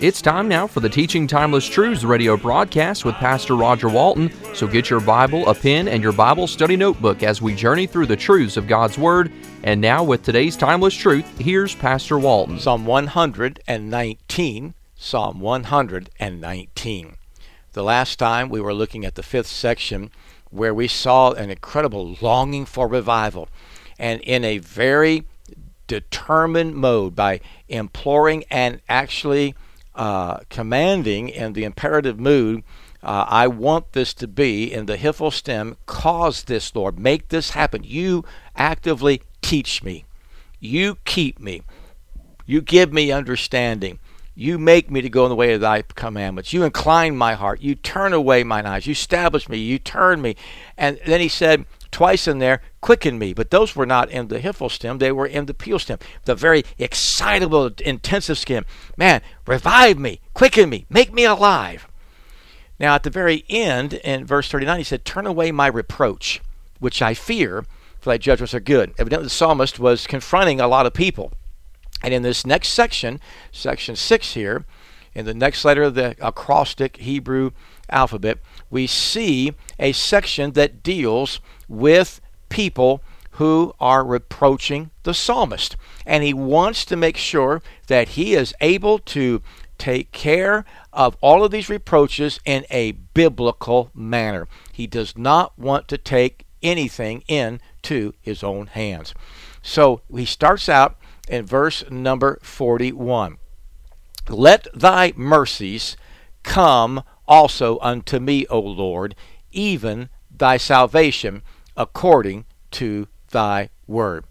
It's time now for the Teaching Timeless Truths radio broadcast with Pastor Roger Walton. So get your Bible, a pen, and your Bible study notebook as we journey through the truths of God's Word. And now, with today's timeless truth, here's Pastor Walton. Psalm 119, Psalm 119. The last time we were looking at the fifth section where we saw an incredible longing for revival. And in a very determined mode by imploring and actually uh, commanding in the imperative mood, uh, I want this to be in the Hiphil stem. Cause this, Lord. Make this happen. You actively teach me. You keep me. You give me understanding. You make me to go in the way of thy commandments. You incline my heart. You turn away mine eyes. You establish me. You turn me. And then he said twice in there, quicken me. But those were not in the Hiphil stem. They were in the Piel stem. The very excitable, intensive stem. Man, revive me. Quicken me. Make me alive. Now, at the very end, in verse 39, he said, Turn away my reproach, which I fear, for thy judgments are good. Evidently, the psalmist was confronting a lot of people. And in this next section, section 6 here, in the next letter of the acrostic Hebrew alphabet, we see a section that deals with people who are reproaching the psalmist. And he wants to make sure that he is able to take care of all of these reproaches in a biblical manner. He does not want to take anything into his own hands. So he starts out in verse number 41. Let thy mercies come also unto me, O Lord, even thy salvation according to thy word.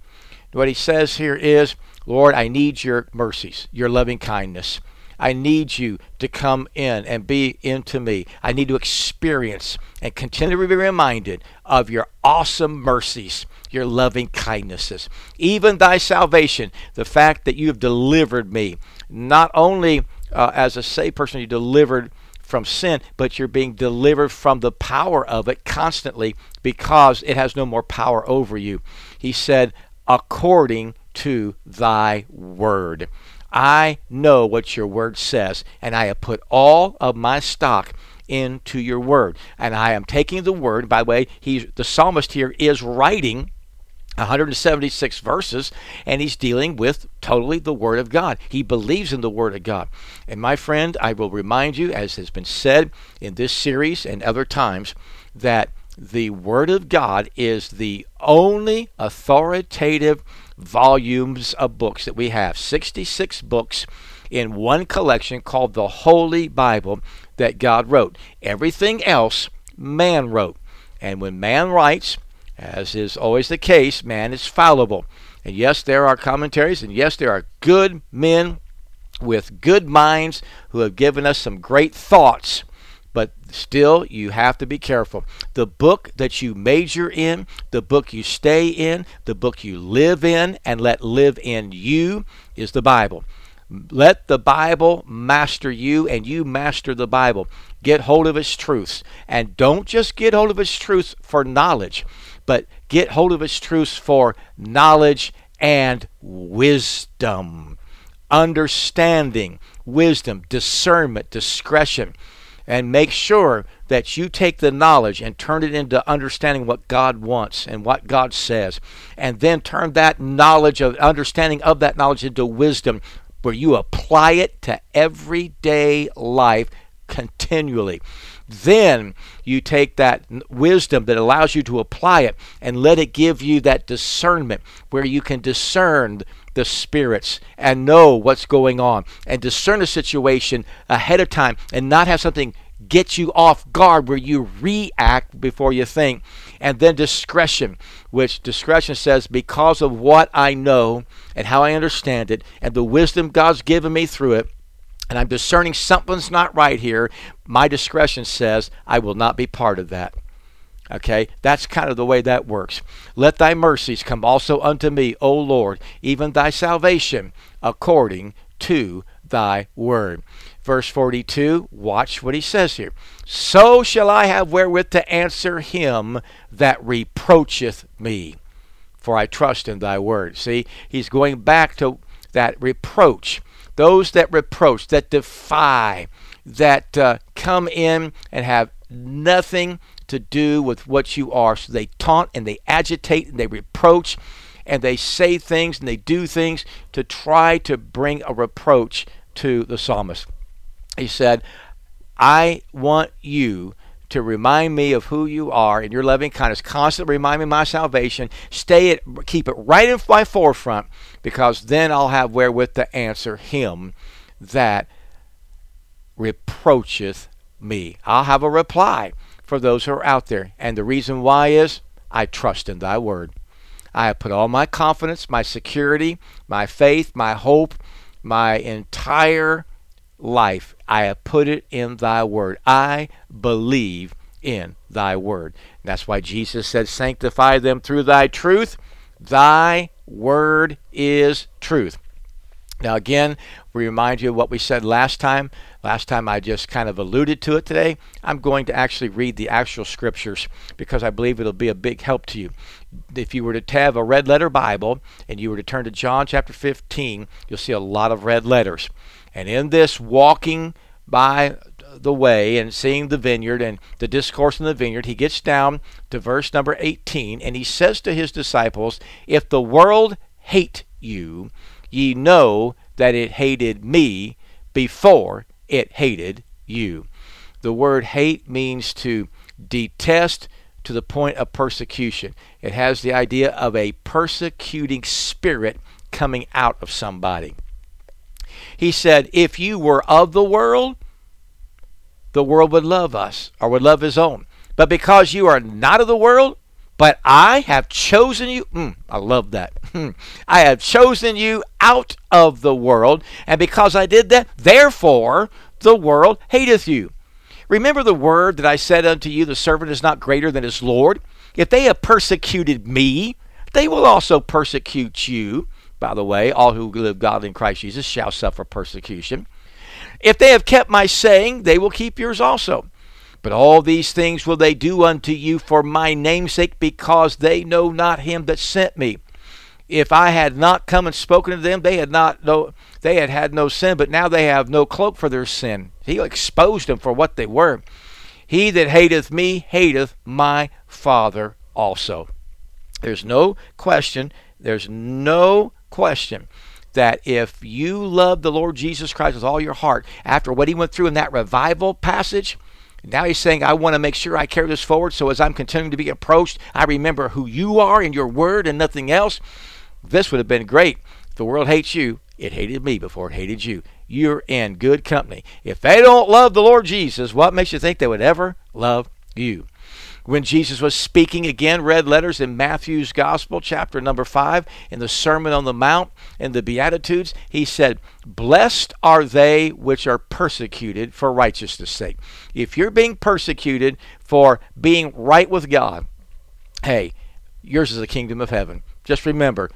What he says here is, Lord, I need your mercies, your loving kindness. I need you to come in and be into me. I need to experience and continually be reminded of your awesome mercies, your loving kindnesses. Even thy salvation, the fact that you have delivered me, not only uh, as a saved person, you delivered from sin, but you're being delivered from the power of it constantly because it has no more power over you. He said, according to thy word. I know what your word says, and I have put all of my stock into your word. And I am taking the word, by the way, he's the psalmist here is writing 176 verses, and he's dealing with totally the Word of God. He believes in the Word of God. And my friend, I will remind you, as has been said in this series and other times, that the Word of God is the only authoritative volumes of books that we have 66 books in one collection called the Holy Bible that God wrote. Everything else, man wrote. And when man writes, as is always the case, man is fallible. And yes, there are commentaries, and yes, there are good men with good minds who have given us some great thoughts. But still, you have to be careful. The book that you major in, the book you stay in, the book you live in, and let live in you is the Bible. Let the Bible master you and you master the Bible. Get hold of its truths. And don't just get hold of its truths for knowledge, but get hold of its truths for knowledge and wisdom. Understanding, wisdom, discernment, discretion. And make sure that you take the knowledge and turn it into understanding what God wants and what God says. And then turn that knowledge of understanding of that knowledge into wisdom where you apply it to everyday life continually. Then you take that wisdom that allows you to apply it and let it give you that discernment where you can discern the spirits and know what's going on and discern a situation ahead of time and not have something get you off guard where you react before you think. And then discretion, which discretion says, because of what I know and how I understand it and the wisdom God's given me through it, and I'm discerning something's not right here, my discretion says I will not be part of that. Okay, that's kind of the way that works. Let thy mercies come also unto me, O Lord, even thy salvation, according to thy word. Verse 42, watch what he says here. So shall I have wherewith to answer him that reproacheth me, for I trust in thy word. See, he's going back to that reproach. Those that reproach, that defy, that uh, come in and have nothing to do with what you are. So they taunt and they agitate and they reproach and they say things and they do things to try to bring a reproach to the psalmist. He said, I want you to remind me of who you are in your loving kindness. Constantly remind me of my salvation. Stay it, keep it right in my forefront, because then I'll have wherewith to answer him that reproacheth me. I'll have a reply for those who are out there. And the reason why is I trust in thy word. I have put all my confidence, my security, my faith, my hope, my entire life, I have put it in thy word. I believe in thy word. And that's why Jesus said, Sanctify them through thy truth. Thy word is truth. Now, again, we remind you of what we said last time. Last time I just kind of alluded to it today. I'm going to actually read the actual scriptures because I believe it'll be a big help to you. If you were to have a red letter Bible and you were to turn to John chapter 15, you'll see a lot of red letters. And in this walking by the way and seeing the vineyard and the discourse in the vineyard, he gets down to verse number 18 and he says to his disciples, If the world hate you, ye know that it hated me before it hated you. The word hate means to detest to the point of persecution. It has the idea of a persecuting spirit coming out of somebody. He said, If you were of the world, the world would love us or would love his own. But because you are not of the world, but I have chosen you. Mm, I love that. Hmm. I have chosen you out of the world, and because I did that, therefore the world hateth you. Remember the word that I said unto you, the servant is not greater than his Lord? If they have persecuted me, they will also persecute you. By the way, all who live godly in Christ Jesus shall suffer persecution. If they have kept my saying, they will keep yours also. But all these things will they do unto you for my namesake, because they know not him that sent me. If I had not come and spoken to them, they had not no they had had no sin, but now they have no cloak for their sin. He exposed them for what they were. He that hateth me hateth my Father also. There's no question, there's no question that if you love the Lord Jesus Christ with all your heart, after what he went through in that revival passage, now he's saying, I want to make sure I carry this forward so as I'm continuing to be approached, I remember who you are and your word and nothing else. This would have been great. If the world hates you, it hated me before it hated you. You're in good company. If they don't love the Lord Jesus, what makes you think they would ever love you? When Jesus was speaking again, red letters in Matthew's Gospel, chapter number 5, in the Sermon on the Mount, in the Beatitudes, he said, Blessed are they which are persecuted for righteousness' sake. If you're being persecuted for being right with God, hey, yours is the kingdom of heaven. Just remember,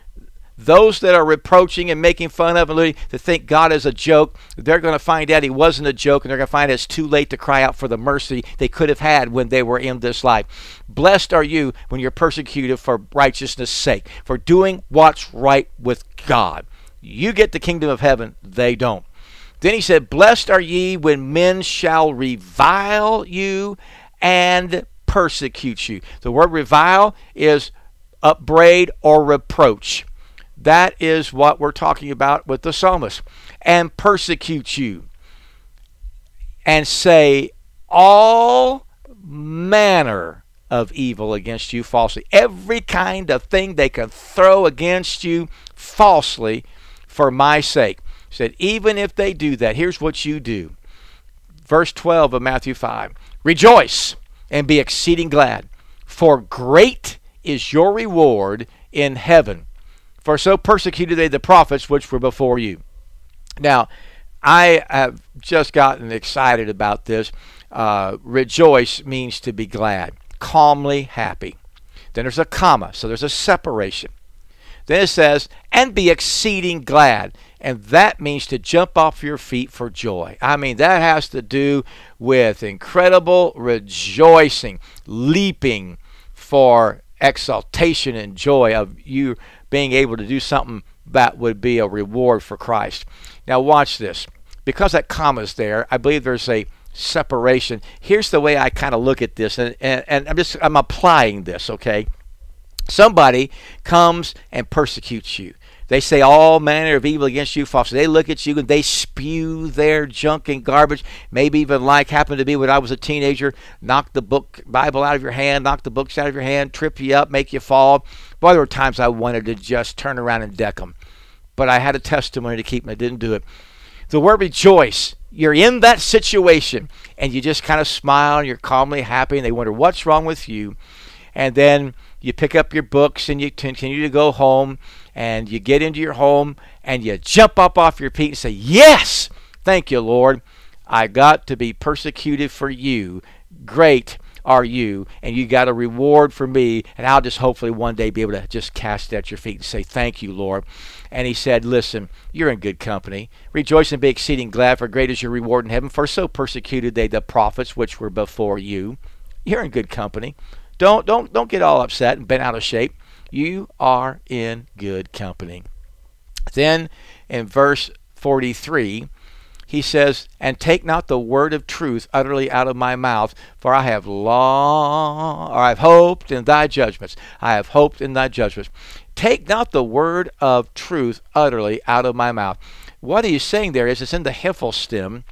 those that are reproaching and making fun of and to think God is a joke, they're going to find out He wasn't a joke, and they're going to find it's too late to cry out for the mercy they could have had when they were in this life. Blessed are you when you're persecuted for righteousness' sake, for doing what's right with God. You get the kingdom of heaven, they don't. Then he said, Blessed are ye when men shall revile you and persecute you. The word revile is upbraid or reproach. That is what we're talking about with the psalmist. And persecute you and say all manner of evil against you falsely. Every kind of thing they can throw against you falsely for my sake. Said, even if they do that, here's what you do. Verse 12 of Matthew 5 Rejoice and be exceeding glad, for great is your reward in heaven. For so persecuted they the prophets which were before you. Now, I have just gotten excited about this. Uh, rejoice means to be glad, calmly happy. Then there's a comma, so there's a separation. Then it says, and be exceeding glad. And that means to jump off your feet for joy. I mean, that has to do with incredible rejoicing, leaping for exaltation and joy of you being able to do something that would be a reward for Christ. Now, watch this. Because that comma is there, I believe there's a separation. Here's the way I kind of look at this, and, and, and I'm just I'm applying this, okay? Somebody comes and persecutes you. They say all manner of evil against you falsely. They look at you and they spew their junk and garbage. Maybe even like happened to be when I was a teenager, knock the book Bible out of your hand, knock the books out of your hand, trip you up, make you fall. Boy, there were times I wanted to just turn around and deck them. But I had a testimony to keep and I didn't do it. The word rejoice. You're in that situation and you just kind of smile and you're calmly happy and they wonder what's wrong with you. And then you pick up your books and you continue to go home and you get into your home and you jump up off your feet and say, Yes, thank you, Lord. I got to be persecuted for you. Great are you, and you got a reward for me, and I'll just hopefully one day be able to just cast it at your feet and say, Thank you, Lord. And he said, Listen, you're in good company. Rejoice and be exceeding glad, for great is your reward in heaven. For so persecuted they the prophets which were before you. You're in good company. Don't don't don't get all upset and bent out of shape. You are in good company. Then in verse 43, he says, And take not the word of truth utterly out of my mouth, for I have long, or I have hoped in thy judgments. I have hoped in thy judgments. Take not the word of truth utterly out of my mouth. What he's saying there is, it's in the Hiphil stem,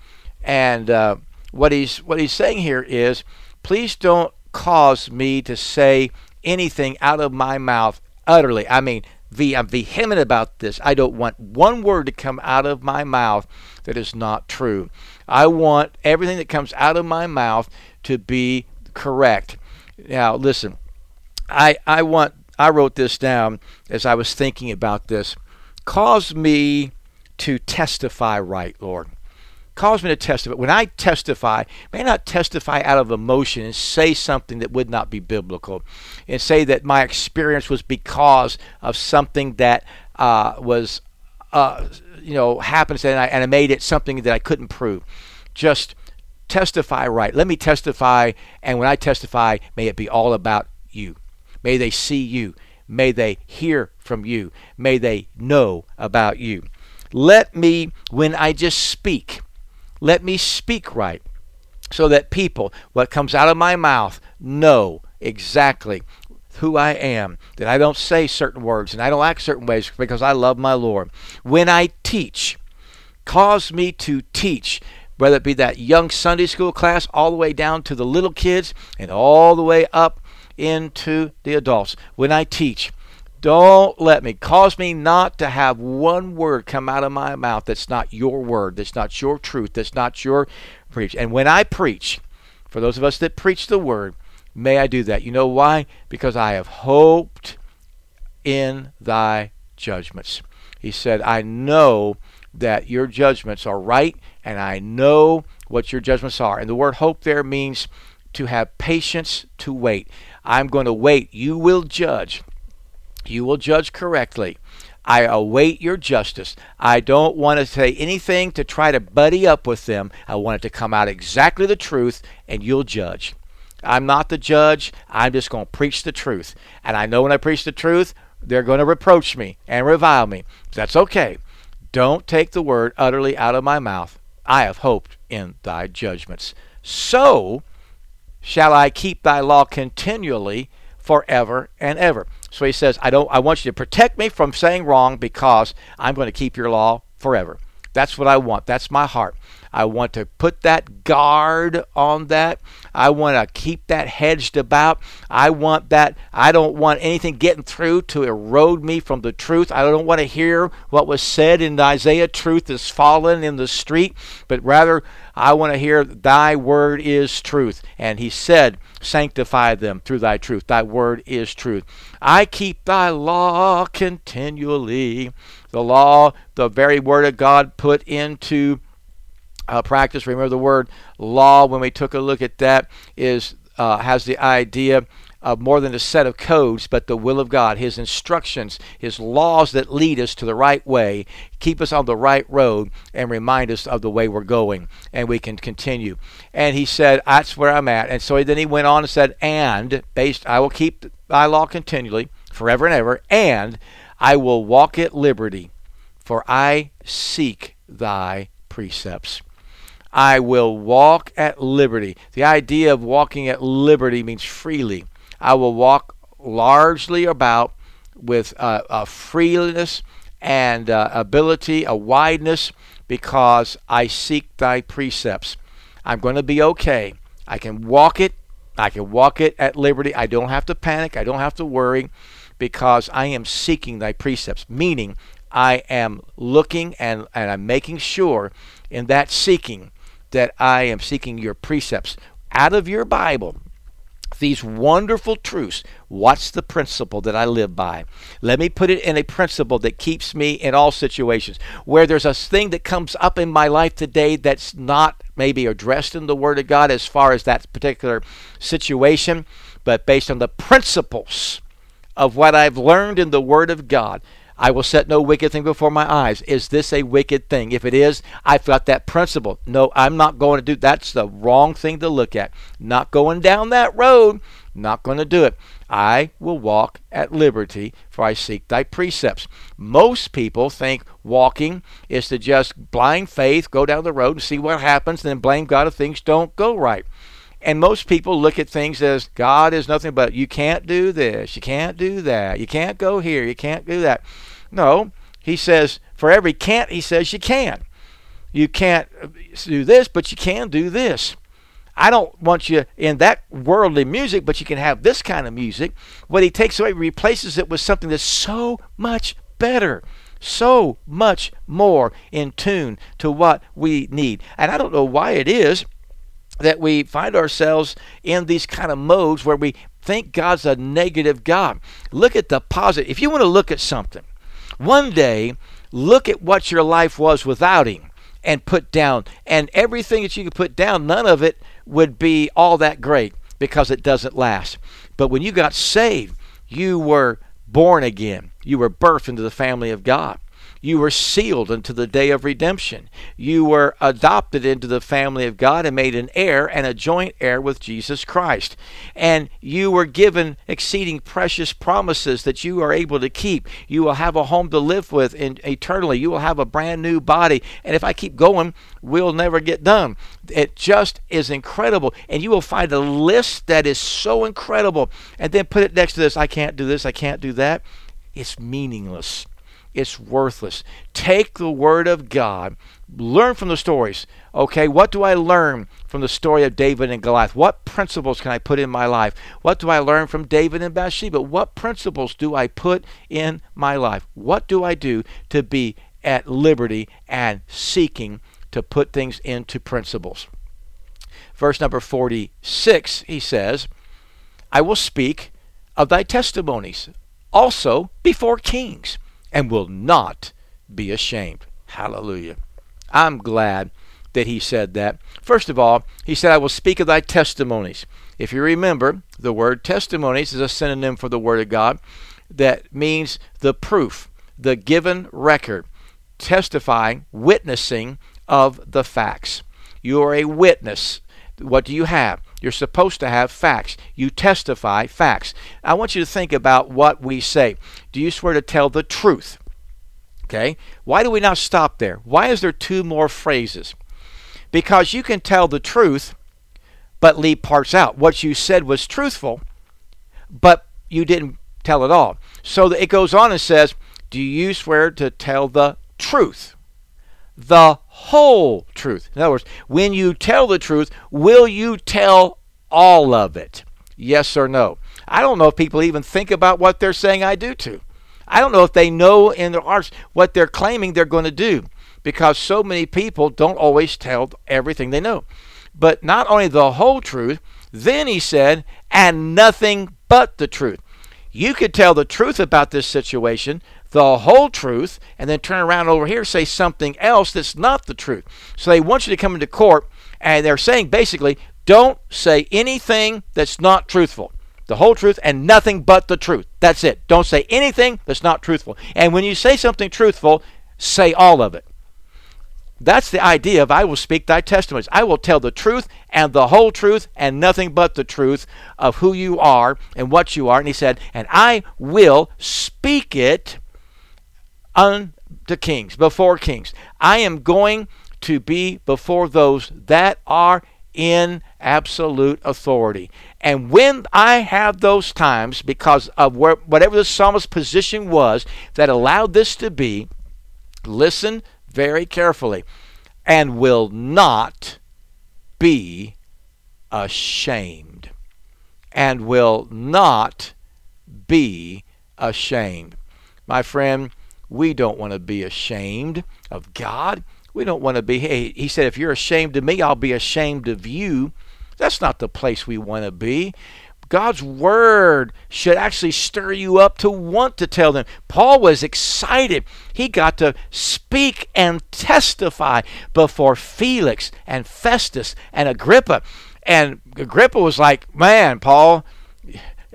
and uh, what he's what he's saying here is, please don't cause me to say anything out of my mouth utterly. I mean, I'm vehement about this. I don't want one word to come out of my mouth that is not true. I want everything that comes out of my mouth to be correct. Now, listen, I, I want, I wrote this down as I was thinking about this. Cause me to testify right, Lord calls me to testify. When I testify, may I not testify out of emotion and say something that would not be biblical, and say that my experience was because of something that uh, was, uh, you know, happens and I, and I made it something that I couldn't prove. Just testify right. Let me testify, and when I testify, may it be all about you. May they see you. May they hear from you. May they know about you. Let me, when I just speak, let me speak right so that people, what comes out of my mouth, know exactly who I am, that I don't say certain words and I don't act certain ways because I love my Lord. When I teach, cause me to teach, whether it be that young Sunday school class all the way down to the little kids and all the way up into the adults. When I teach, don't let me, cause me not to have one word come out of my mouth that's not your word, that's not your truth, that's not your preach. And when I preach, for those of us that preach the word, may I do that. You know why? Because I have hoped in thy judgments. He said, I know that your judgments are right, and I know what your judgments are. And the word hope there means to have patience to wait. I'm going to wait. You will judge. You will judge correctly. I await your justice. I don't want to say anything to try to buddy up with them. I want it to come out exactly the truth, and you'll judge. I'm not the judge. I'm just going to preach the truth. And I know when I preach the truth, they're going to reproach me and revile me. That's okay. Don't take the word utterly out of my mouth. I have hoped in thy judgments. So shall I keep thy law continually forever and ever. So he says, I don't I want you to protect me from saying wrong because I'm going to keep your law forever. That's what I want. That's my heart. I want to put that guard on that. I want to keep that hedged about. I want that. I don't want anything getting through to erode me from the truth. I don't want to hear what was said in Isaiah truth is fallen in the street, but rather I want to hear thy word is truth. And he said, Sanctify them through thy truth. Thy word is truth. I keep thy law continually. The law, the very word of God put into uh, practice. Remember the word law when we took a look at that is uh, has the idea of more than a set of codes, but the will of God, His instructions, His laws that lead us to the right way, keep us on the right road, and remind us of the way we're going, and we can continue. And He said, "That's where I'm at." And so then He went on and said, "And based, I will keep Thy law continually, forever and ever, and I will walk at liberty, for I seek Thy precepts." I will walk at liberty. The idea of walking at liberty means freely. I will walk largely about with uh, a freeness and uh, ability, a wideness, because I seek thy precepts. I'm going to be okay. I can walk it. I can walk it at liberty. I don't have to panic. I don't have to worry because I am seeking thy precepts, meaning I am looking and, and I'm making sure in that seeking that I am seeking your precepts out of your Bible. These wonderful truths. What's the principle that I live by? Let me put it in a principle that keeps me in all situations. Where there's a thing that comes up in my life today that's not maybe addressed in the Word of God as far as that particular situation, but based on the principles of what I've learned in the Word of God, I will set no wicked thing before my eyes. Is this a wicked thing? If it is, I've got that principle. No, I'm not going to do that's the wrong thing to look at. Not going down that road. Not going to do it. I will walk at liberty, for I seek thy precepts. Most people think walking is to just blind faith, go down the road and see what happens, and then blame God if things don't go right. And most people look at things as God is nothing but you can't do this, you can't do that, you can't go here, you can't do that. No, he says, for every can't, he says you can. You can't do this, but you can do this. I don't want you in that worldly music, but you can have this kind of music. What he takes away, replaces it with something that's so much better, so much more in tune to what we need. And I don't know why it is that we find ourselves in these kind of modes where we think God's a negative God. Look at the positive. If you want to look at something, one day, look at what your life was without Him and put down. And everything that you could put down, none of it would be all that great because it doesn't last. But when you got saved, you were born again. You were birthed into the family of God. You were sealed unto the day of redemption. You were adopted into the family of God and made an heir and a joint heir with Jesus Christ. And you were given exceeding precious promises that you are able to keep. You will have a home to live with in, eternally. You will have a brand new body. And if I keep going, we'll never get done. It just is incredible. And you will find a list that is so incredible. And then put it next to this I can't do this, I can't do that. It's meaningless it's worthless. Take the Word of God, learn from the stories. Okay, what do I learn from the story of David and Goliath? What principles can I put in my life? What do I learn from David and Bathsheba? What principles do I put in my life? What do I do to be at liberty and seeking to put things into principles? Verse number 46, he says, I will speak of thy testimonies also before kings and will not be ashamed. Hallelujah. I'm glad that he said that. First of all, he said, I will speak of thy testimonies. If you remember, the word testimonies is a synonym for the Word of God that means the proof, the given record, testifying, witnessing of the facts. You are a witness. What do you have? You're supposed to have facts. You testify facts. I want you to think about what we say. Do you swear to tell the truth? Okay. Why do we not stop there? Why is there two more phrases? Because you can tell the truth, but leave parts out. What you said was truthful, but you didn't tell it all. So it goes on and says, Do you swear to tell the truth? The whole truth. In other words, when you tell the truth, will you tell all of it? Yes or no? I don't know if people even think about what they're saying I do to. I don't know if they know in their hearts what they're claiming they're going to do because so many people don't always tell everything they know. But not only the whole truth, then he said, and nothing but the truth. You could tell the truth about this situation, the whole truth, and then turn around over here say something else that's not the truth. So they want you to come into court, and they're saying basically, don't say anything that's not truthful. The whole truth and nothing but the truth. That's it. Don't say anything that's not truthful. And when you say something truthful, say all of it. That's the idea of I will speak thy testimonies. I will tell the truth and the whole truth and nothing but the truth of who you are and what you are. And he said, and I will speak it unto kings, before kings. I am going to be before those that are in absolute authority. And when I have those times, because of where, whatever the psalmist's position was that allowed this to be, listen very carefully and will not be ashamed. And will not be ashamed. My friend, we don't want to be ashamed of God. We don't want to be, hey, he said, if you're ashamed of me, I'll be ashamed of you. That's not the place we want to be. God's word should actually stir you up to want to tell them. Paul was excited. He got to speak and testify before Felix and Festus and Agrippa. And Agrippa was like, Man, Paul,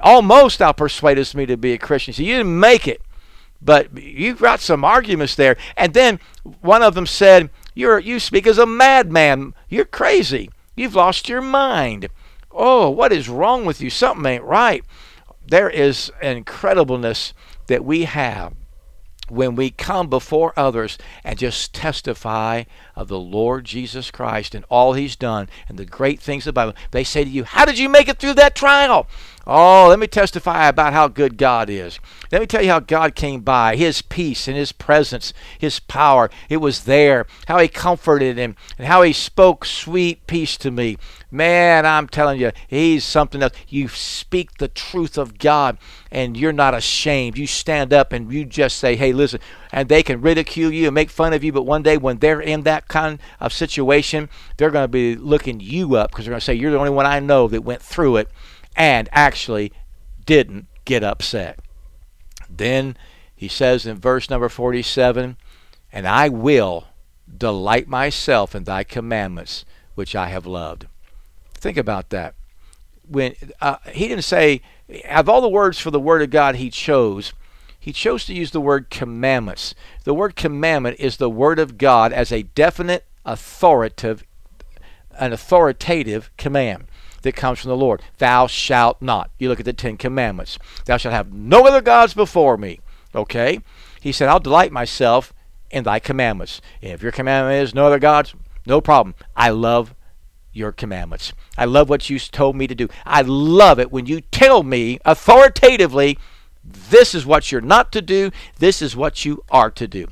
almost thou persuadest me to be a Christian. So you didn't make it, but you've got some arguments there. And then one of them said, You're, You speak as a madman. You're crazy. You've lost your mind. Oh, what is wrong with you? Something ain't right. There is an incredibleness that we have when we come before others and just testify of the Lord Jesus Christ and all He's done and the great things about Him. They say to you, How did you make it through that trial? Oh, let me testify about how good God is. Let me tell you how God came by, His peace and His presence, His power. It was there. How He comforted him and how He spoke sweet peace to me. Man, I'm telling you, He's something else. You speak the truth of God and you're not ashamed. You stand up and you just say, Hey, listen, and they can ridicule you and make fun of you, but one day when they're in that kind of situation, they're going to be looking you up because they're going to say, You're the only one I know that went through it and actually didn't get upset. Then he says in verse number 47 And I will delight myself in thy commandments, which I have loved. Think about that. When uh, he didn't say, of all the words for the word of God he chose, he chose to use the word commandments. The word commandment is the word of God as a definite authoritative an authoritative command that comes from the Lord. Thou shalt not. You look at the Ten Commandments. Thou shalt have no other gods before me. Okay? He said, I'll delight myself in thy commandments. If your commandment is no other gods, no problem. I love your commandments. I love what you told me to do. I love it when you tell me authoritatively, this is what you're not to do, this is what you are to do.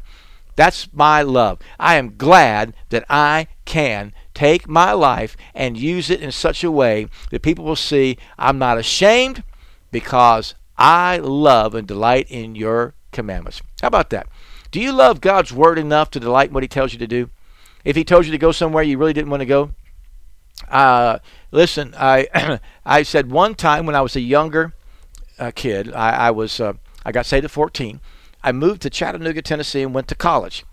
That's my love. I am glad that I can take my life and use it in such a way that people will see I'm not ashamed because I love and delight in your commandments. How about that? Do you love God's word enough to delight in what He tells you to do? If He told you to go somewhere you really didn't want to go, uh, listen, I I said one time when I was a younger uh, kid, I, I was uh, I got saved at 14. I moved to Chattanooga, Tennessee, and went to college.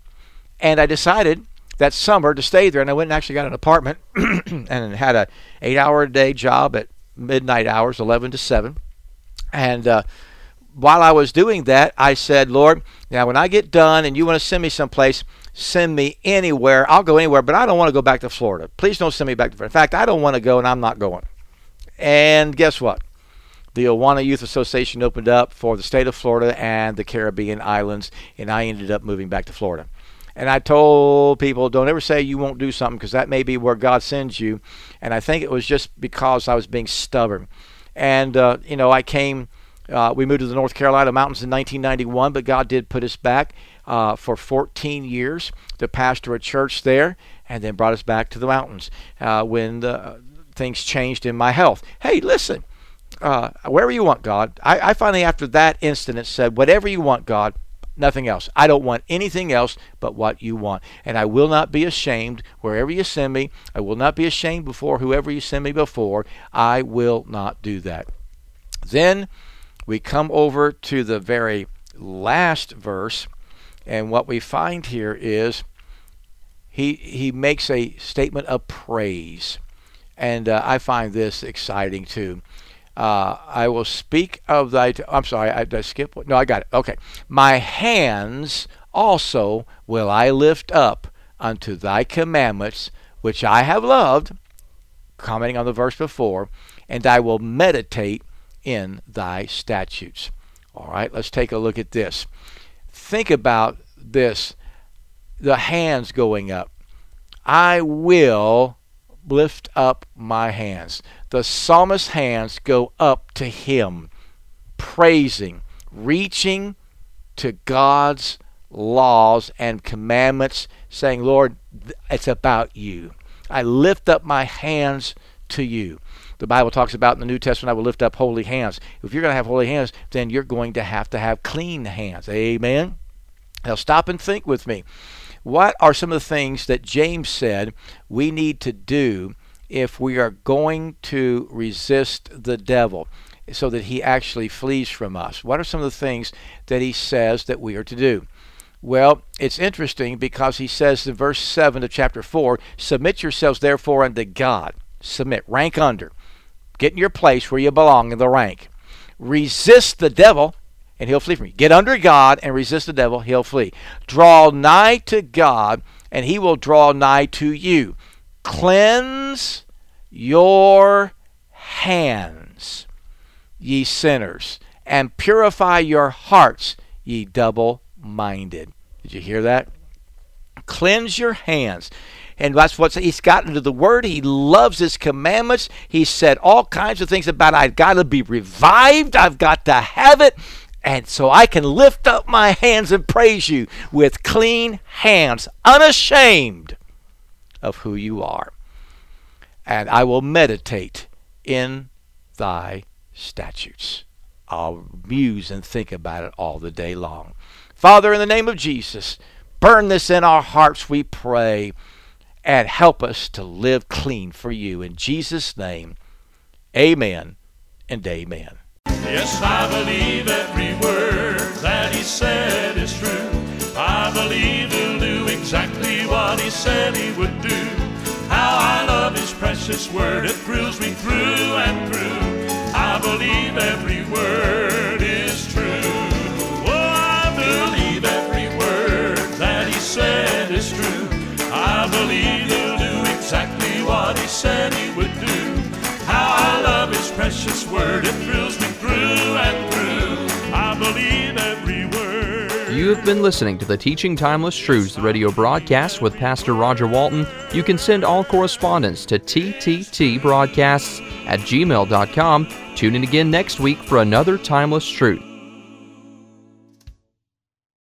And I decided that summer to stay there, and I went and actually got an apartment and had a eight hour a day job at midnight hours, 11 to 7. And uh, while I was doing that, I said, Lord, now when I get done and you want to send me someplace, send me anywhere. I'll go anywhere, but I don't want to go back to Florida. Please don't send me back to Florida. In fact, I don't want to go, and I'm not going. And guess what? The Awana Youth Association opened up for the state of Florida and the Caribbean islands, and I ended up moving back to Florida. And I told people, don't ever say you won't do something because that may be where God sends you. And I think it was just because I was being stubborn. And, uh, you know, I came, uh, we moved to the North Carolina mountains in 1991, but God did put us back. uh, for 14 years to pastor a church there, and then brought us back to the mountains uh, when the, uh, things changed in my health. Hey, listen, uh, wherever you want, God. I, I finally, after that incident, said, whatever you want, God, nothing else. I don't want anything else but what you want. And I will not be ashamed wherever you send me. I will not be ashamed before whoever you send me before. I will not do that. Then we come over to the very last verse, and what we find here is he he makes a statement of praise, and uh, I find this exciting too. Uh, I will speak of thy. T- I'm sorry, I, did I skip? No, I got it. Okay. My hands also will I lift up unto thy commandments, which I have loved, commenting on the verse before, and I will meditate in thy statutes. All right, let's take a look at this. Think about this the hands going up. I will lift up my hands. The psalmist's hands go up to him, praising, reaching to God's laws and commandments, saying, Lord, it's about you. I lift up my hands to you. The Bible talks about in the New Testament, I will lift up holy hands. If you're going to have holy hands, then you're going to have to have clean hands. Amen? Now, stop and think with me. What are some of the things that James said we need to do if we are going to resist the devil so that he actually flees from us? What are some of the things that he says that we are to do? Well, it's interesting because he says in verse 7 of chapter 4 Submit yourselves therefore unto God. Submit, rank under. Get in your place where you belong in the rank. Resist the devil, and he'll flee from you. Get under God and resist the devil, he'll flee. Draw nigh to God, and he will draw nigh to you. Cleanse your hands, ye sinners, and purify your hearts, ye double minded. Did you hear that? Cleanse your hands. And that's what he's gotten to the word. He loves his commandments. He said all kinds of things about I've got to be revived. I've got to have it. And so I can lift up my hands and praise you with clean hands, unashamed of who you are. And I will meditate in thy statutes. I'll muse and think about it all the day long. Father, in the name of Jesus, burn this in our hearts, we pray, and help us to live clean for you. In Jesus' name, amen and amen. Yes, I believe every word that he said is true. I believe he'll do exactly what he said he would precious word, it thrills me through and through. I believe every word is true. Oh, I believe every word that he said is true. I believe he'll do exactly what he said he would do. How I love his precious word, it thrills me through and through. You have been listening to the Teaching Timeless Truths radio broadcast with Pastor Roger Walton. You can send all correspondence to tttbroadcasts at gmail.com. Tune in again next week for another Timeless Truth.